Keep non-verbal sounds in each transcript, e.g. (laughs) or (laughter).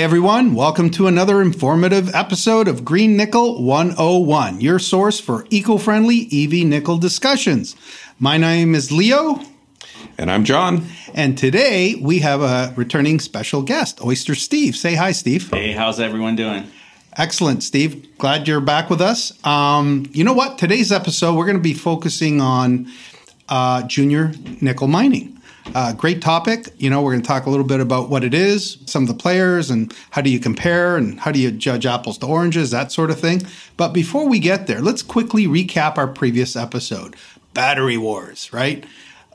Hi, everyone. Welcome to another informative episode of Green Nickel 101, your source for eco friendly EV nickel discussions. My name is Leo. And I'm John. And today we have a returning special guest, Oyster Steve. Say hi, Steve. Hey, how's everyone doing? Excellent, Steve. Glad you're back with us. Um, you know what? Today's episode, we're going to be focusing on uh, junior nickel mining. Uh, great topic. You know, we're going to talk a little bit about what it is, some of the players, and how do you compare and how do you judge apples to oranges, that sort of thing. But before we get there, let's quickly recap our previous episode Battery Wars, right?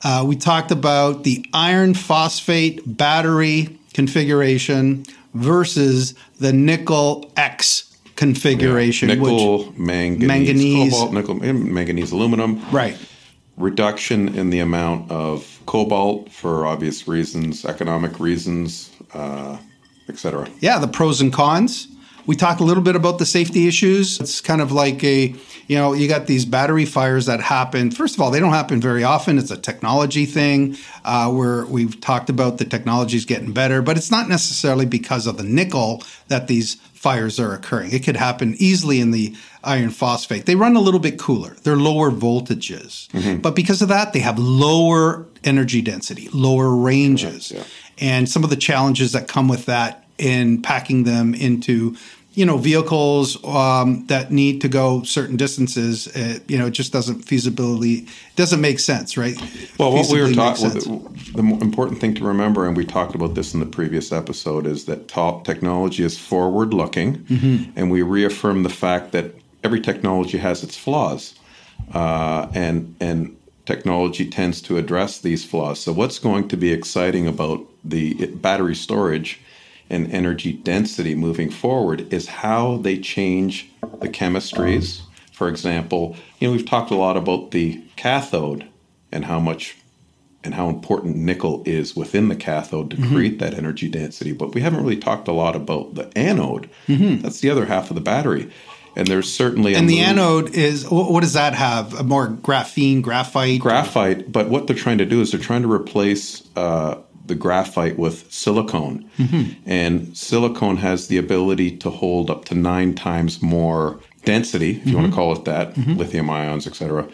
Uh, we talked about the iron phosphate battery configuration versus the nickel X configuration. Yeah. Nickel, which, manganese, manganese, cobalt, nickel, manganese, aluminum. Right. Reduction in the amount of cobalt for obvious reasons, economic reasons, uh, etc. Yeah, the pros and cons. We talked a little bit about the safety issues. It's kind of like a, you know, you got these battery fires that happen. First of all, they don't happen very often. It's a technology thing uh, where we've talked about the technology is getting better, but it's not necessarily because of the nickel that these fires are occurring. It could happen easily in the iron phosphate. They run a little bit cooler. They're lower voltages. Mm-hmm. But because of that, they have lower energy density, lower ranges. Yeah, yeah. And some of the challenges that come with that in packing them into you know vehicles um, that need to go certain distances it, you know it just doesn't feasibility doesn't make sense right? Well what we were talking the, the important thing to remember and we talked about this in the previous episode is that top technology is forward looking mm-hmm. and we reaffirm the fact that every technology has its flaws uh, and and technology tends to address these flaws. So what's going to be exciting about the battery storage and energy density moving forward is how they change the chemistries. For example, you know, we've talked a lot about the cathode and how much and how important nickel is within the cathode to mm-hmm. create that energy density, but we haven't really talked a lot about the anode. Mm-hmm. That's the other half of the battery. And there's certainly and the move. anode is what does that have? A more graphene, graphite, graphite. But what they're trying to do is they're trying to replace uh, the graphite with silicone. Mm-hmm. And silicone has the ability to hold up to nine times more density, if mm-hmm. you want to call it that, mm-hmm. lithium ions, etc.,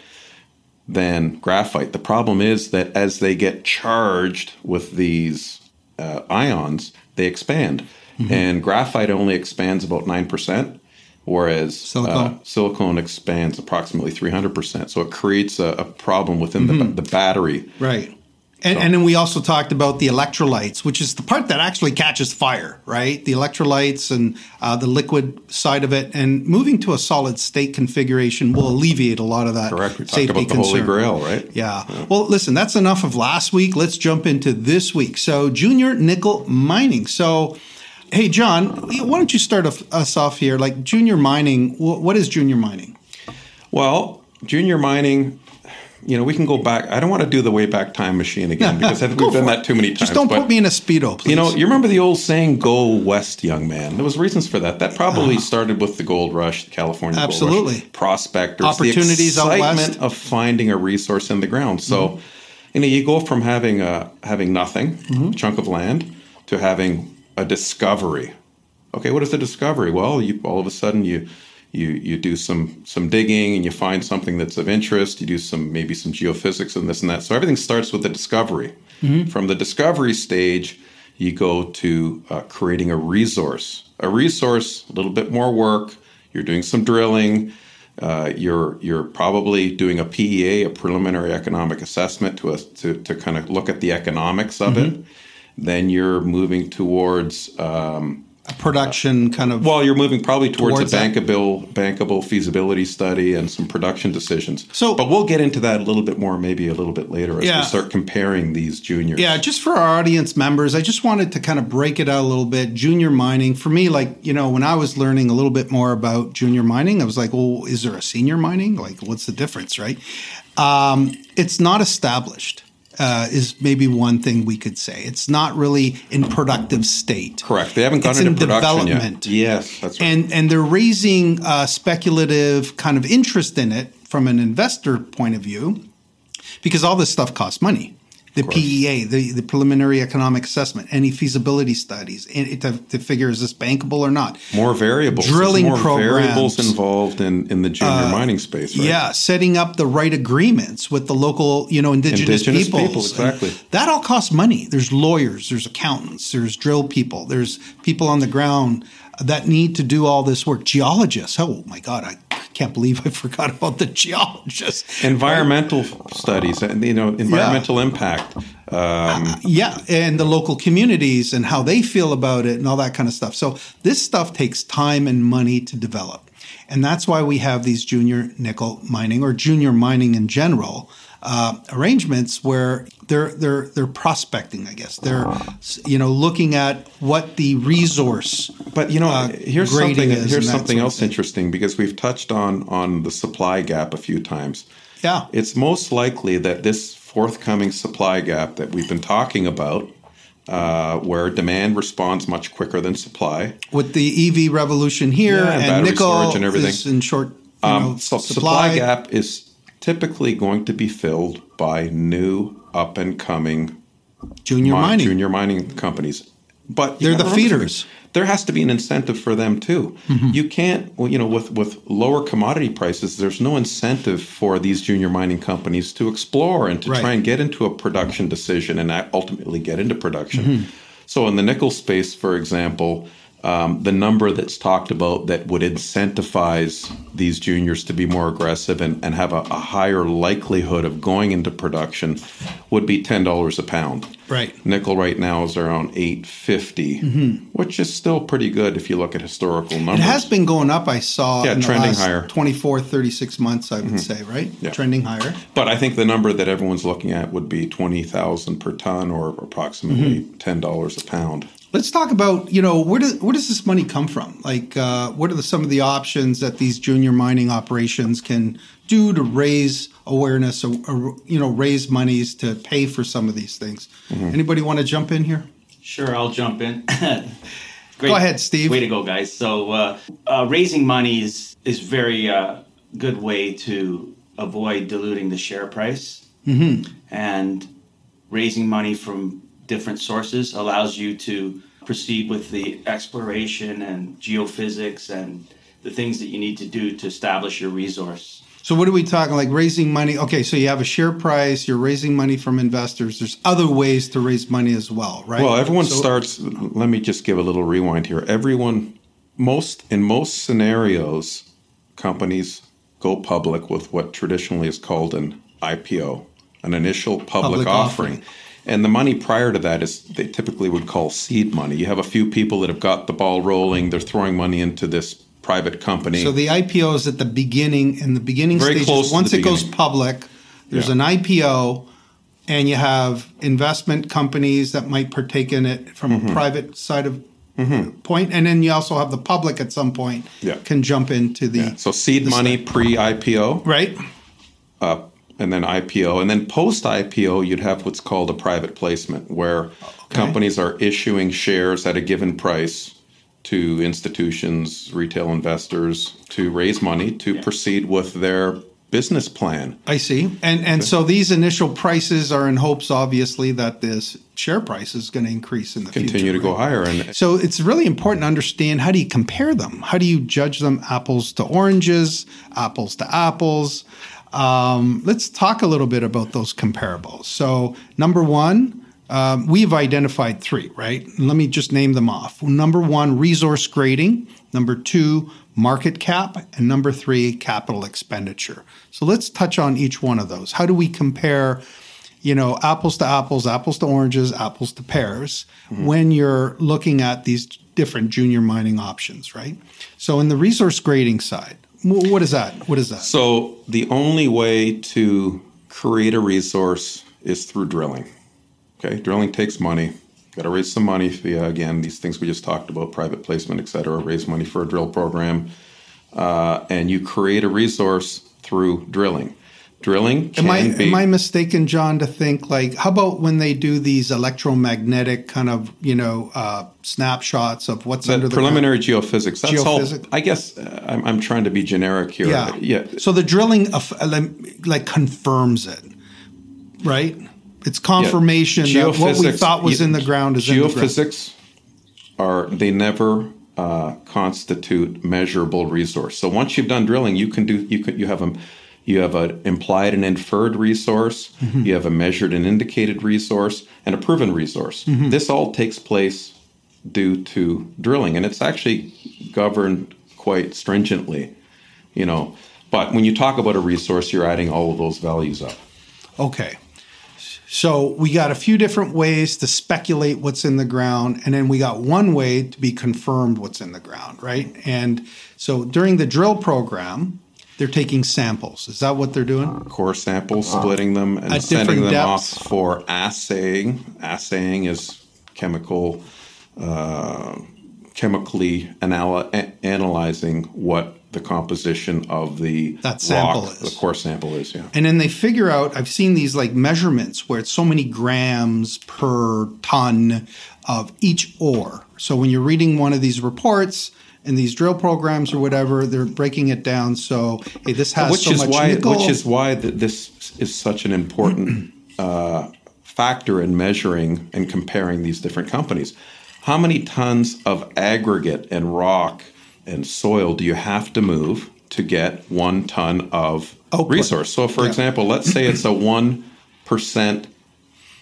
than graphite. The problem is that as they get charged with these uh, ions, they expand. Mm-hmm. And graphite only expands about 9%. Whereas silicone. Uh, silicone expands approximately 300%. So it creates a, a problem within the, mm-hmm. the battery. Right. And, so. and, then we also talked about the electrolytes, which is the part that actually catches fire, right? The electrolytes and uh, the liquid side of it, and moving to a solid state configuration will alleviate a lot of that. Correct. We safety talked about concern. the Holy Grail, right? Yeah. yeah. Well, listen, that's enough of last week. Let's jump into this week. So, junior nickel mining. So, hey, John, why don't you start us off here? Like junior mining, what is junior mining? Well, junior mining you know, we can go back. I don't want to do the way back time machine again because I think we've done that too many times. Just don't but, put me in a speedo, please. You know, you remember the old saying "Go west, young man." There was reasons for that. That probably uh, started with the gold rush, the California absolutely. gold rush, prospectors, opportunities, the excitement of finding a resource in the ground. So, mm-hmm. you know, you go from having a having nothing, mm-hmm. a chunk of land, to having a discovery. Okay, what is the discovery? Well, you all of a sudden you you you do some some digging and you find something that's of interest you do some maybe some geophysics and this and that so everything starts with the discovery mm-hmm. from the discovery stage you go to uh, creating a resource a resource a little bit more work you're doing some drilling uh, you're you're probably doing a PEA, a preliminary economic assessment, to a, to to kind of look at the economics of mm-hmm. it. Then you're moving towards um, production kind of well you're moving probably towards, towards a bankable that. bankable feasibility study and some production decisions. So but we'll get into that a little bit more maybe a little bit later as yeah. we start comparing these juniors. Yeah just for our audience members i just wanted to kind of break it out a little bit. Junior mining for me like you know when i was learning a little bit more about junior mining i was like well is there a senior mining? Like what's the difference? Right? Um, it's not established uh, is maybe one thing we could say. It's not really in productive state. Correct. They haven't gone it's into in production development. Yet. Yes, that's right. And and they're raising uh, speculative kind of interest in it from an investor point of view, because all this stuff costs money. The PEA, the, the preliminary economic assessment, any feasibility studies to, to, figure is this bankable or not. More variables. Drilling more programs. variables involved in, in the junior uh, mining space. Right? Yeah, setting up the right agreements with the local, you know, indigenous, indigenous peoples. people. Exactly. And that all costs money. There's lawyers, there's accountants, there's drill people, there's people on the ground that need to do all this work. Geologists. Oh my God, I can't believe I (laughs) forgot about the geologists. Environmental studies, and you know, environmental yeah. impact. Um, uh, yeah, and the local communities and how they feel about it and all that kind of stuff. So this stuff takes time and money to develop. And that's why we have these junior nickel mining or junior mining in general uh, arrangements where they're they're they're prospecting. I guess they're you know looking at what the resource. But you know, uh, here's something here's something else interesting because we've touched on on the supply gap a few times. Yeah, it's most likely that this forthcoming supply gap that we've been talking about uh, where demand responds much quicker than supply. With the EV revolution here yeah, and, and nickel and everything. is in short um, know, so supply. supply gap is typically going to be filled by new up and coming junior mining junior mining companies. But they're the feeders. There has to be an incentive for them too. Mm-hmm. You can't, you know, with with lower commodity prices, there's no incentive for these junior mining companies to explore and to right. try and get into a production decision and ultimately get into production. Mm-hmm. So in the nickel space, for example, um, the number that's talked about that would incentivize these juniors to be more aggressive and, and have a, a higher likelihood of going into production would be ten dollars a pound. Right. Nickel right now is around eight fifty, mm mm-hmm. which is still pretty good if you look at historical numbers. It has been going up. I saw. Yeah, trending higher. 24, 36 months. I would mm-hmm. say right. Yeah. Trending higher. But I think the number that everyone's looking at would be twenty thousand per ton, or approximately mm-hmm. ten dollars a pound. Let's talk about you know where does where does this money come from? Like, uh, what are the, some of the options that these junior mining operations can do to raise awareness or, or you know raise monies to pay for some of these things? Mm-hmm. Anybody want to jump in here? Sure, I'll jump in. (laughs) Great. Go ahead, Steve. Way to go, guys. So, uh, uh, raising money is is very uh, good way to avoid diluting the share price, mm-hmm. and raising money from different sources allows you to proceed with the exploration and geophysics and the things that you need to do to establish your resource. So what are we talking like raising money? Okay, so you have a share price, you're raising money from investors. There's other ways to raise money as well, right? Well, everyone so, starts let me just give a little rewind here. Everyone most in most scenarios companies go public with what traditionally is called an IPO, an initial public, public offering. offering. And the money prior to that is they typically would call seed money. You have a few people that have got the ball rolling, they're throwing money into this private company. So the IPO is at the beginning, in the beginning Very stages. Close Once it beginning. goes public, there's yeah. an IPO, and you have investment companies that might partake in it from mm-hmm. a private side of mm-hmm. point, and then you also have the public at some point yeah. can jump into the. Yeah. So seed money pre IPO, right? Uh, and then IPO. And then post IPO, you'd have what's called a private placement, where okay. companies are issuing shares at a given price to institutions, retail investors to raise money to yeah. proceed with their business plan. I see. And and so these initial prices are in hopes obviously that this share price is going to increase in the future. continue future, to right? go higher and so it's really important to understand how do you compare them? How do you judge them apples to oranges, apples to apples? Um, let's talk a little bit about those comparables. So, number one, um, we've identified three, right? Let me just name them off. Number one, resource grading. Number two, market cap. And number three, capital expenditure. So let's touch on each one of those. How do we compare, you know, apples to apples, apples to oranges, apples to pears mm-hmm. when you're looking at these different junior mining options, right? So in the resource grading side, what is that? What is that? So the only way to create a resource is through drilling. Okay, drilling takes money. Got to raise some money via again these things we just talked about, private placement, et cetera. Raise money for a drill program, uh, and you create a resource through drilling. Drilling am I be, am I mistaken, John, to think like how about when they do these electromagnetic kind of you know uh, snapshots of what's under the preliminary ground? geophysics? That's geophysics. all. I guess uh, I'm, I'm, trying to be generic here. Yeah, yeah. So the drilling of, like confirms it, right? it's confirmation yeah. that what we thought was in the ground is geophysics are they never uh, constitute measurable resource. So once you've done drilling, you can do you can you have a you have an implied and inferred resource, mm-hmm. you have a measured and indicated resource, and a proven resource. Mm-hmm. This all takes place due to drilling, and it's actually governed quite stringently, you know. But when you talk about a resource, you're adding all of those values up. Okay. So we got a few different ways to speculate what's in the ground, and then we got one way to be confirmed what's in the ground, right? And so during the drill program, they're taking samples. Is that what they're doing? Core samples, splitting them, and At sending them depths. off for assaying. Assaying is chemical, uh, chemically anal- analyzing what the composition of the that sample rock, is. the core sample is. Yeah, and then they figure out. I've seen these like measurements where it's so many grams per ton of each ore. So when you're reading one of these reports in these drill programs or whatever, they're breaking it down. So hey, this has which so is much why, nickel. Which is why this is such an important uh, factor in measuring and comparing these different companies. How many tons of aggregate and rock and soil do you have to move to get one ton of resource? So, for yeah. example, let's say it's a (clears throat) one percent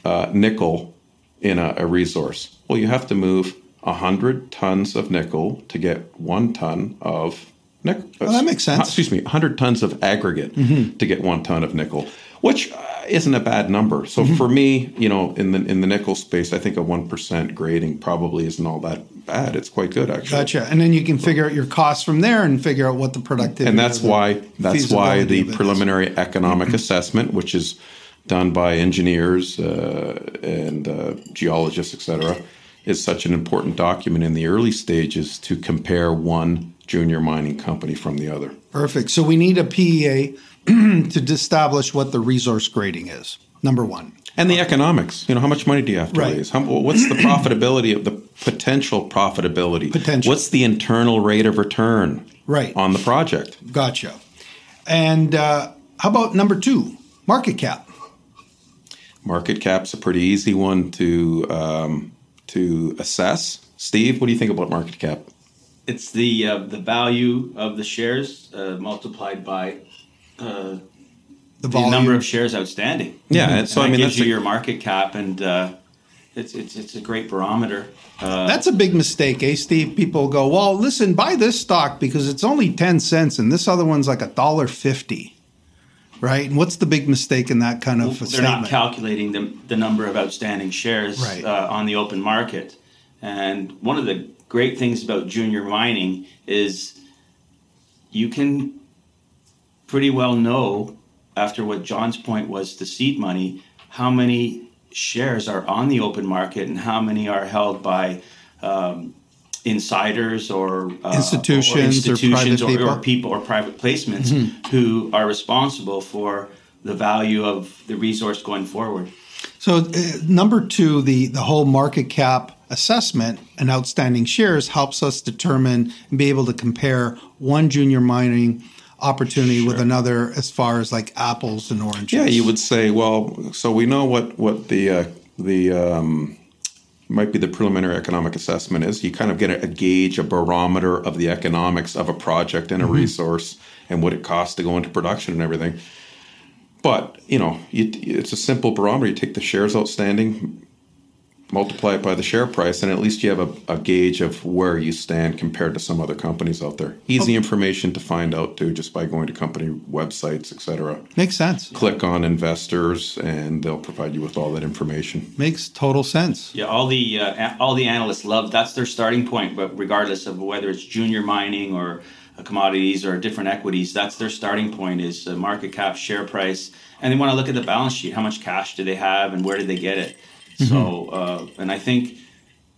uh, nickel in a, a resource. Well, you have to move 100 tons of nickel to get one ton of nickel. Well, that makes sense. Excuse me, 100 tons of aggregate mm-hmm. to get one ton of nickel, which uh, isn't a bad number. So mm-hmm. for me, you know, in the in the nickel space, I think a 1% grading probably isn't all that bad. It's quite good actually. Gotcha. And then you can figure out your costs from there and figure out what the productivity. Is. And that's why that's why the preliminary is. economic mm-hmm. assessment, which is done by engineers uh, and uh, geologists, et cetera is such an important document in the early stages to compare one junior mining company from the other. Perfect. So we need a PEA (clears throat) to establish what the resource grading is. Number one. And the economics. You know, how much money do you have to right. raise? How, what's the profitability of the potential profitability? Potential. What's the internal rate of return? Right. On the project. Gotcha. And uh, how about number two, market cap? Market cap's a pretty easy one to um, to assess. Steve, what do you think about market cap? It's the uh, the value of the shares uh, multiplied by uh, the, the number of shares outstanding. Yeah, and so and I mean, gives you a, your market cap, and uh, it's it's it's a great barometer. Uh, that's a big mistake, eh, Steve? People go, well, listen, buy this stock because it's only ten cents, and this other one's like a dollar fifty right? And what's the big mistake in that kind of well, They're statement? not calculating the, the number of outstanding shares right. uh, on the open market. And one of the great things about junior mining is you can pretty well know, after what John's point was the seed money, how many shares are on the open market and how many are held by um, insiders or uh, institutions, or, institutions or, or, people. or, people or private placements mm-hmm. who are responsible for the value of the resource going forward. So, uh, number two, the, the whole market cap assessment and outstanding shares helps us determine and be able to compare one junior mining opportunity sure. with another as far as like apples and oranges. Yeah, you would say, well, so we know what what the uh, the um, might be the preliminary economic assessment is you kind of get a, a gauge, a barometer of the economics of a project and a mm-hmm. resource and what it costs to go into production and everything. But you know, you, it's a simple barometer. You take the shares outstanding, multiply it by the share price, and at least you have a, a gauge of where you stand compared to some other companies out there. Easy okay. information to find out too, just by going to company websites, etc. Makes sense. Click on investors, and they'll provide you with all that information. Makes total sense. Yeah, all the uh, all the analysts love that's their starting point, but regardless of whether it's junior mining or commodities or different equities, that's their starting point is market cap, share price, and they want to look at the balance sheet. How much cash do they have, and where did they get it? Mm-hmm. So, uh, and I think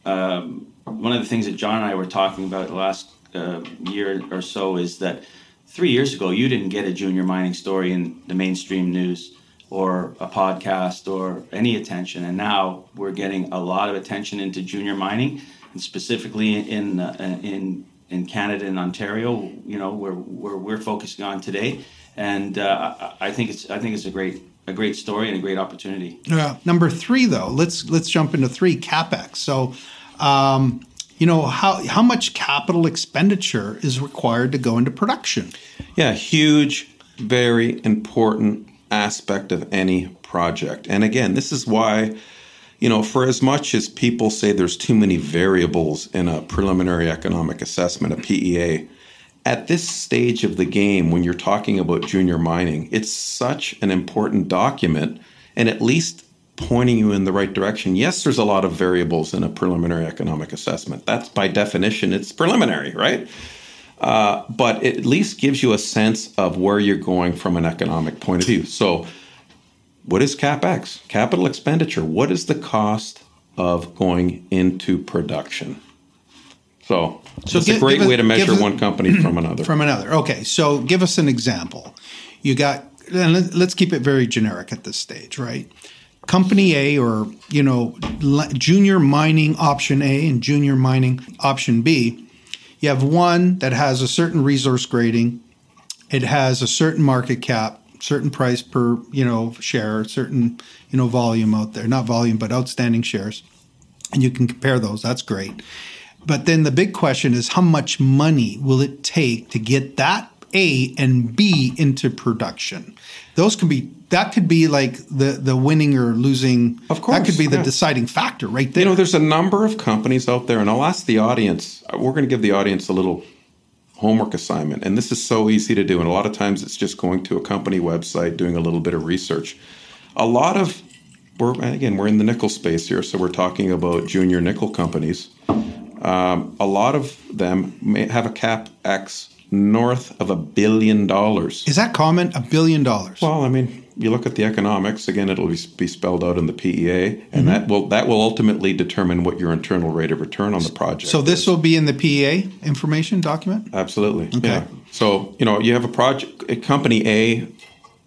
um, one of the things that John and I were talking about the last uh, year or so is that three years ago you didn't get a junior mining story in the mainstream news or a podcast or any attention, and now we're getting a lot of attention into junior mining, and specifically in uh, in in Canada and Ontario. You know where where we're focusing on today, and uh, I think it's I think it's a great a great story and a great opportunity. Yeah. Number three, though, let's let's jump into three capex. So, um, you know how how much capital expenditure is required to go into production? Yeah, huge, very important aspect of any project. And again, this is why. You know, for as much as people say there's too many variables in a preliminary economic assessment, a PEA, at this stage of the game, when you're talking about junior mining, it's such an important document and at least pointing you in the right direction. Yes, there's a lot of variables in a preliminary economic assessment. That's by definition, it's preliminary, right? Uh, but it at least gives you a sense of where you're going from an economic point of view. So, what is CapEx? Capital expenditure. What is the cost of going into production? So, so it's give, a great way to measure one company from another. From another. Okay. So give us an example. You got, and let's keep it very generic at this stage, right? Company A or, you know, junior mining option A and junior mining option B. You have one that has a certain resource grading. It has a certain market cap, certain price per, you know, share, certain, you know, volume out there. Not volume, but outstanding shares. And you can compare those. That's great but then the big question is how much money will it take to get that A and B into production? Those can be that could be like the the winning or losing. Of course, that could be the yeah. deciding factor right there. You know, there's a number of companies out there, and I'll ask the audience. We're going to give the audience a little homework assignment, and this is so easy to do. And a lot of times, it's just going to a company website, doing a little bit of research. A lot of we're again we're in the nickel space here, so we're talking about junior nickel companies. Um, a lot of them may have a cap X north of a billion dollars. Is that common? A billion dollars? Well, I mean, you look at the economics. Again, it'll be, be spelled out in the PEA, and mm-hmm. that will that will ultimately determine what your internal rate of return on the project. So this is. will be in the PEA information document. Absolutely. Okay. Yeah. So you know, you have a project, a company A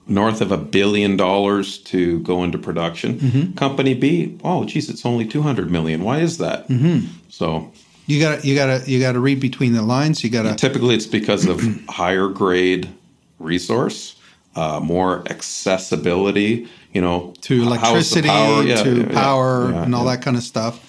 north of a billion dollars to go into production. Mm-hmm. Company B, oh, geez, it's only 200 million. Why is that? Mm-hmm. So you got to you got to you got to read between the lines. You got to typically it's because of (clears throat) higher grade resource, uh, more accessibility. You know, to electricity, power? Yeah, to yeah, power, yeah, and all that kind of stuff.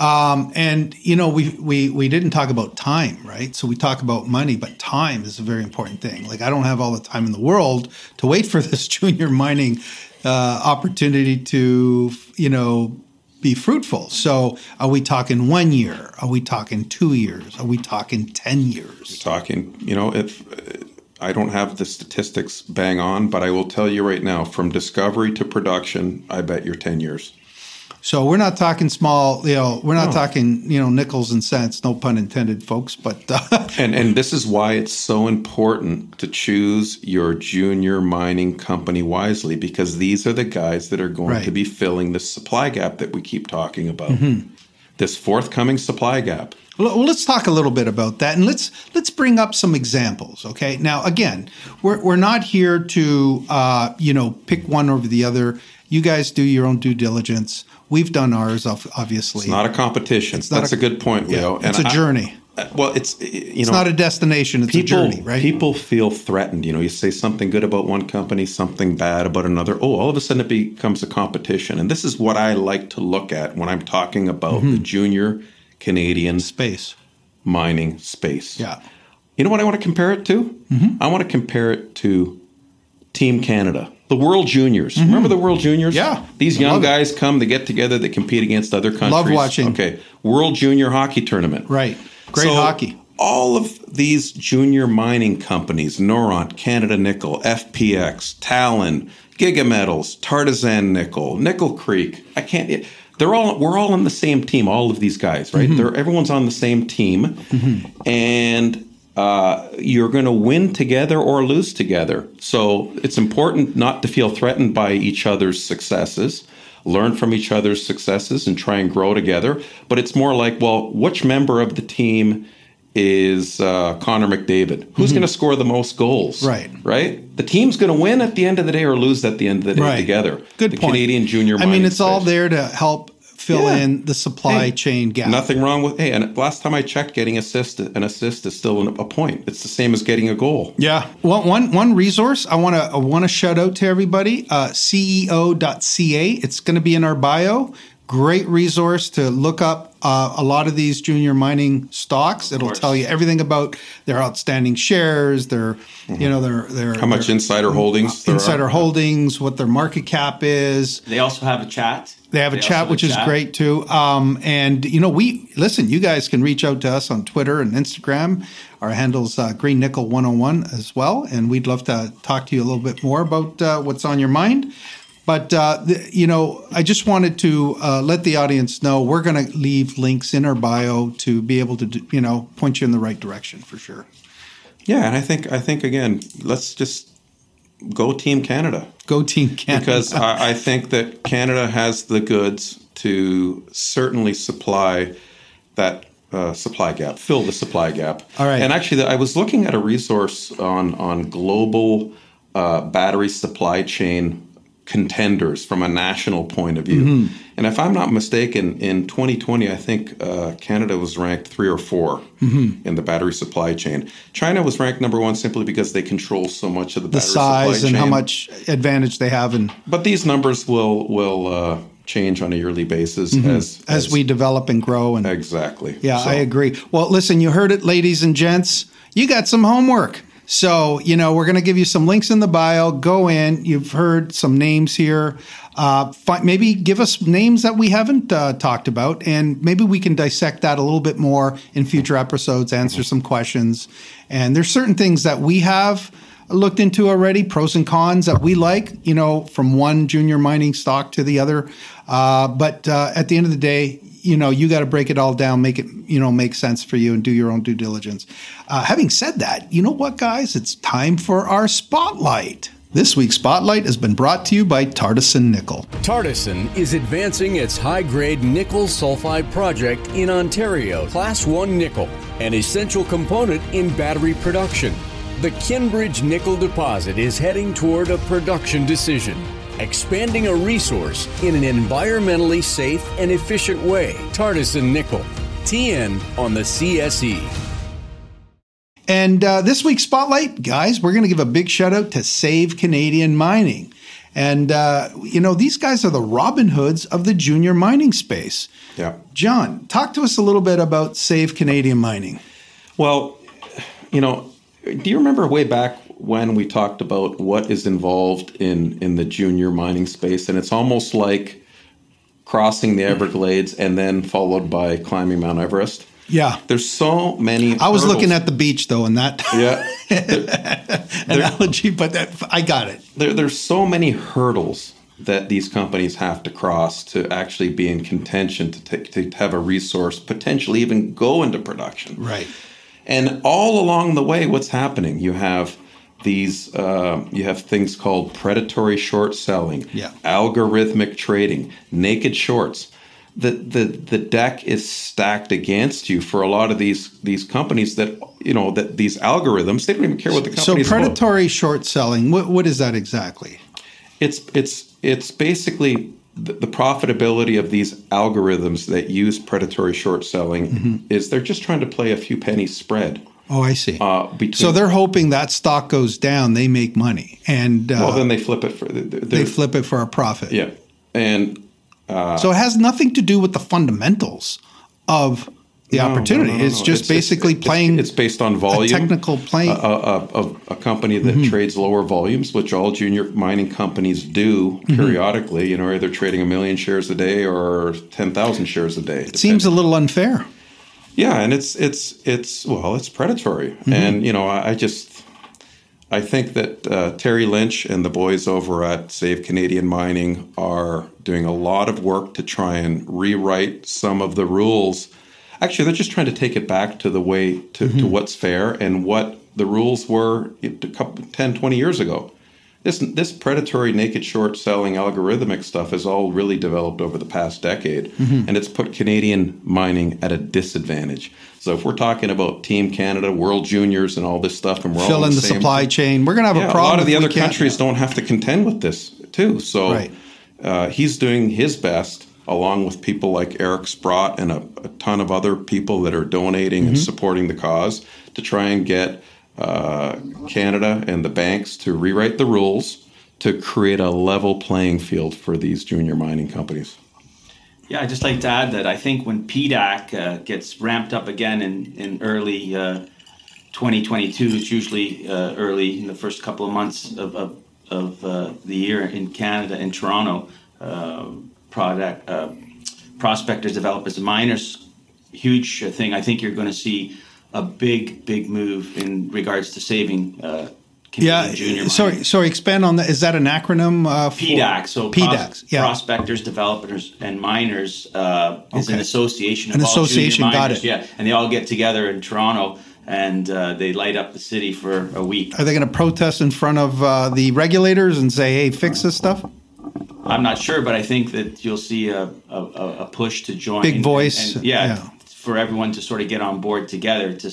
Um, and you know, we we we didn't talk about time, right? So we talk about money, but time is a very important thing. Like I don't have all the time in the world to wait for (laughs) this junior mining uh, opportunity to, you know, be fruitful. So, are we talking one year? Are we talking two years? Are we talking 10 years? We're talking, you know, if uh, I don't have the statistics bang on, but I will tell you right now from discovery to production, I bet you're 10 years. So we're not talking small, you know, we're not no. talking, you know, nickels and cents, no pun intended, folks. But uh, (laughs) and and this is why it's so important to choose your junior mining company wisely because these are the guys that are going right. to be filling the supply gap that we keep talking about. Mm-hmm. This forthcoming supply gap. Well, let's talk a little bit about that, and let's let's bring up some examples. Okay, now again, we're we're not here to uh, you know pick one over the other. You guys do your own due diligence. We've done ours, obviously. It's not a competition. It's That's a, a, good point, Leo. Yeah, it's and a journey. Well, it's you know, it's not a destination. It's people, a journey, right? People feel threatened. You know, you say something good about one company, something bad about another. Oh, all of a sudden it becomes a competition. And this is what I like to look at when I'm talking about mm-hmm. the junior Canadian space mining space. Yeah. You know what I want to compare it to? Mm-hmm. I want to compare it to Team Canada the World Juniors. Mm-hmm. Remember the World Juniors? Yeah. These young guys it. come, they get together, they compete against other countries. Love watching. Okay. World Junior Hockey Tournament. Right. Great so, hockey. All of these junior mining companies, Noront, Canada Nickel, FPX, Talon, Gigametals, Tartisan Nickel, Nickel Creek. I can't they're all we're all on the same team, all of these guys, right? Mm-hmm. They're everyone's on the same team. Mm-hmm. And uh, you're going to win together or lose together. So it's important not to feel threatened by each other's successes. Learn from each other's successes and try and grow together. But it's more like, well, which member of the team is uh, Connor McDavid? Who's mm-hmm. going to score the most goals? Right. Right? The team's going to win at the end of the day or lose at the end of the day right. together. Good the point. Canadian junior I mean, it's space. all there to help fill yeah. in the supply hey, chain gap. Nothing wrong with hey. And last time I checked, getting assist an assist is still a point. It's the same as getting a goal. Yeah. Well, one one resource I want to I want to shout out to everybody. Uh, CEO.ca. It's going to be in our bio. Great resource to look up uh, a lot of these junior mining stocks. It'll tell you everything about their outstanding shares, their, mm-hmm. you know, their their how much their, insider holdings, insider holdings, what their market cap is. They also have a chat. They have a they chat, which is chat. great too. Um, and you know, we listen. You guys can reach out to us on Twitter and Instagram. Our handle's uh, Green Nickel 101 as well, and we'd love to talk to you a little bit more about uh, what's on your mind. But uh, the, you know, I just wanted to uh, let the audience know we're going to leave links in our bio to be able to, do, you know, point you in the right direction for sure. Yeah, and I think I think again, let's just go Team Canada. Go Team Canada. Because I, I think that Canada has the goods to certainly supply that uh, supply gap, fill the supply gap. All right. And actually, I was looking at a resource on on global uh, battery supply chain contenders from a national point of view. Mm-hmm. And if I'm not mistaken, in 2020, I think uh, Canada was ranked three or 4 mm-hmm. in the battery supply chain. China was ranked number one simply because they control so much of the, the size and how much advantage they have. And but these numbers will will uh, change on a yearly basis mm-hmm. as, as, as we develop and grow. And exactly, yeah, so. I agree. Well, listen, you heard it, ladies and gents. You got some homework. So, you know, we're going to give you some links in the bio. Go in. You've heard some names here. Uh, maybe give us names that we haven't uh, talked about, and maybe we can dissect that a little bit more in future episodes, answer some questions. And there's certain things that we have looked into already, pros and cons that we like, you know, from one junior mining stock to the other. Uh, but uh, at the end of the day, you know, you got to break it all down, make it, you know, make sense for you and do your own due diligence. Uh, having said that, you know what, guys? It's time for our spotlight. This week's spotlight has been brought to you by Tartisan Nickel. Tartisan is advancing its high grade nickel sulfide project in Ontario, Class 1 nickel, an essential component in battery production. The Kenbridge nickel deposit is heading toward a production decision expanding a resource in an environmentally safe and efficient way. Tartisan Nickel, TN on the CSE. And uh, this week's spotlight, guys, we're going to give a big shout out to Save Canadian Mining. And, uh, you know, these guys are the Robin Hoods of the junior mining space. Yeah. John, talk to us a little bit about Save Canadian Mining. Well, you know, do you remember way back when we talked about what is involved in in the junior mining space, and it's almost like crossing the Everglades and then followed by climbing Mount Everest. Yeah, there's so many. I was hurdles. looking at the beach though, and that yeah (laughs) analogy, but that, I got it. There, there's so many hurdles that these companies have to cross to actually be in contention to, take, to have a resource potentially even go into production. Right. And all along the way, what's happening? You have these uh, you have things called predatory short selling, yeah. algorithmic trading, naked shorts. The, the the deck is stacked against you for a lot of these these companies that you know that these algorithms they don't even care what the company. So predatory short selling, what what is that exactly? It's it's it's basically the, the profitability of these algorithms that use predatory short selling mm-hmm. is they're just trying to play a few pennies spread Oh, I see. Uh, between, so they're hoping that stock goes down, they make money, and uh, well, then they flip it for they flip it for a profit. Yeah, and uh, so it has nothing to do with the fundamentals of the no, opportunity. No, no, it's just it's, basically it's, playing. It's, based on volume, technical playing of a, a, company that mm-hmm. trades lower volumes, which all junior mining companies do mm-hmm. periodically. You know, either trading a million shares a day or ten thousand shares a day. It depending. seems a little unfair. Yeah, and it's it's it's well, it's predatory, mm-hmm. and you know, I, I, just I think that uh, Terry Lynch and the boys over at Save Canadian Mining are doing a lot of work to try and rewrite some of the rules. Actually, they're just trying to take it back to the way to, mm-hmm. to what's fair and what the rules were a couple, 10, 20 years ago this this predatory naked short selling algorithmic stuff has all really developed over the past decade, mm-hmm. and it's put Canadian mining at a disadvantage. So if we're talking about Team Canada, World Juniors, and all this stuff, and we're fill all in the, the supply chain, we're going to have yeah, a problem. A lot of the other countries don't have to contend with this too. So right. uh, he's doing his best along with people like Eric Sprott and a, a ton of other people that are donating mm-hmm. and supporting the cause to try and get uh, Canada and the banks to rewrite the rules to create a level playing field for these junior mining companies. Yeah, I'd just like to add that I think when PDAC uh, gets ramped up again in, in early uh, 2022, it's usually uh, early in the first couple of months of, of, of uh, the year in Canada, in Toronto, uh, product, prospectors, developers, miners, huge thing. I think you're going to see a big, big move in regards to saving uh, Canadian yeah, sorry, sorry. Expand on that. Is that an acronym? Uh, PDAC. So PDAC. Pros- yeah. Prospectors, developers, and miners uh, is okay. an association. Of an association. Got miners. it. Yeah, and they all get together in Toronto and uh, they light up the city for a week. Are they going to protest in front of uh, the regulators and say, "Hey, fix this stuff"? I'm not sure, but I think that you'll see a, a, a push to join. Big voice. And, and yeah, yeah, for everyone to sort of get on board together to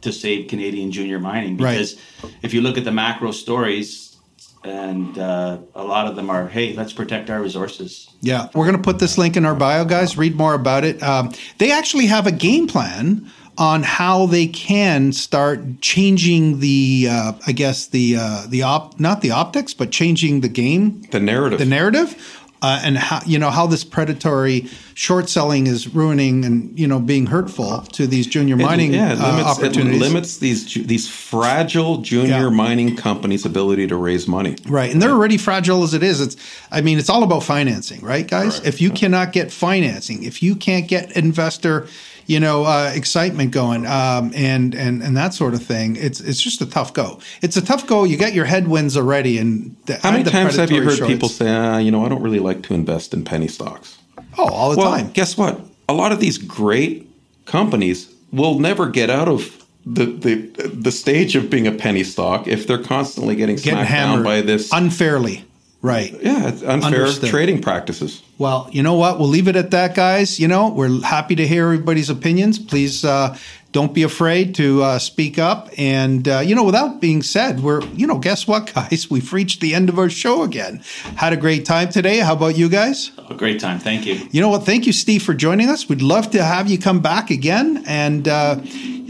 to save Canadian junior mining. Because right. if you look at the macro stories, and uh, a lot of them are, hey, let's protect our resources. Yeah, we're going to put this link in our bio, guys. Read more about it. Um, they actually have a game plan on how they can start changing the, uh, I guess the uh, the op, not the optics, but changing the game, the narrative, the narrative uh, and how you know how this predatory short selling is ruining and you know being hurtful to these junior mining it, yeah, it uh, limits, uh, opportunities. It limits these these fragile junior yeah. mining companies' ability to raise money. Right, and they're already fragile as it is. It's I mean it's all about financing, right, guys? Right. If you cannot get financing, if you can't get investor you know, uh, excitement going, um, and and and that sort of thing. It's it's just a tough go. It's a tough go. You got your headwinds already, and the, how many times have you heard shorts. people say, ah, you know, I don't really like to invest in penny stocks? Oh, all the well, time. Guess what? A lot of these great companies will never get out of the, the the stage of being a penny stock if they're constantly getting, getting smacked down by this unfairly. Right. Yeah, unfair Understood. trading practices. Well, you know what? We'll leave it at that, guys. You know, we're happy to hear everybody's opinions. Please uh, don't be afraid to uh, speak up. And, uh, you know, without being said, we're, you know, guess what, (laughs) guys? We've reached the end of our show again. Had a great time today. How about you guys? A great time. Thank you. You know what? Thank you, Steve, for joining us. We'd love to have you come back again. And, uh,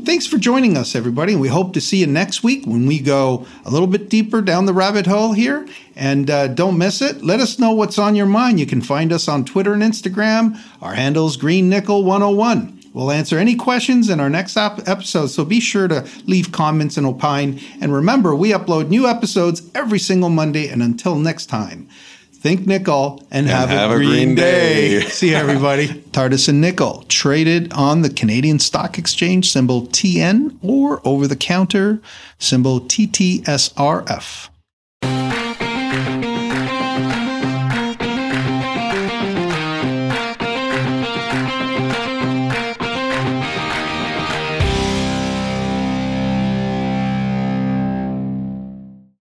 Thanks for joining us, everybody. We hope to see you next week when we go a little bit deeper down the rabbit hole here. And uh, don't miss it. Let us know what's on your mind. You can find us on Twitter and Instagram. Our handle is Green Nickel 101. We'll answer any questions in our next episode, so be sure to leave comments and opine. And remember, we upload new episodes every single Monday. And until next time, think nickel and, and have, have, a, green, green day. day. (laughs) (laughs) See everybody. Tartisan nickel traded on the Canadian Stock Exchange symbol TN or over the counter symbol TTSRF.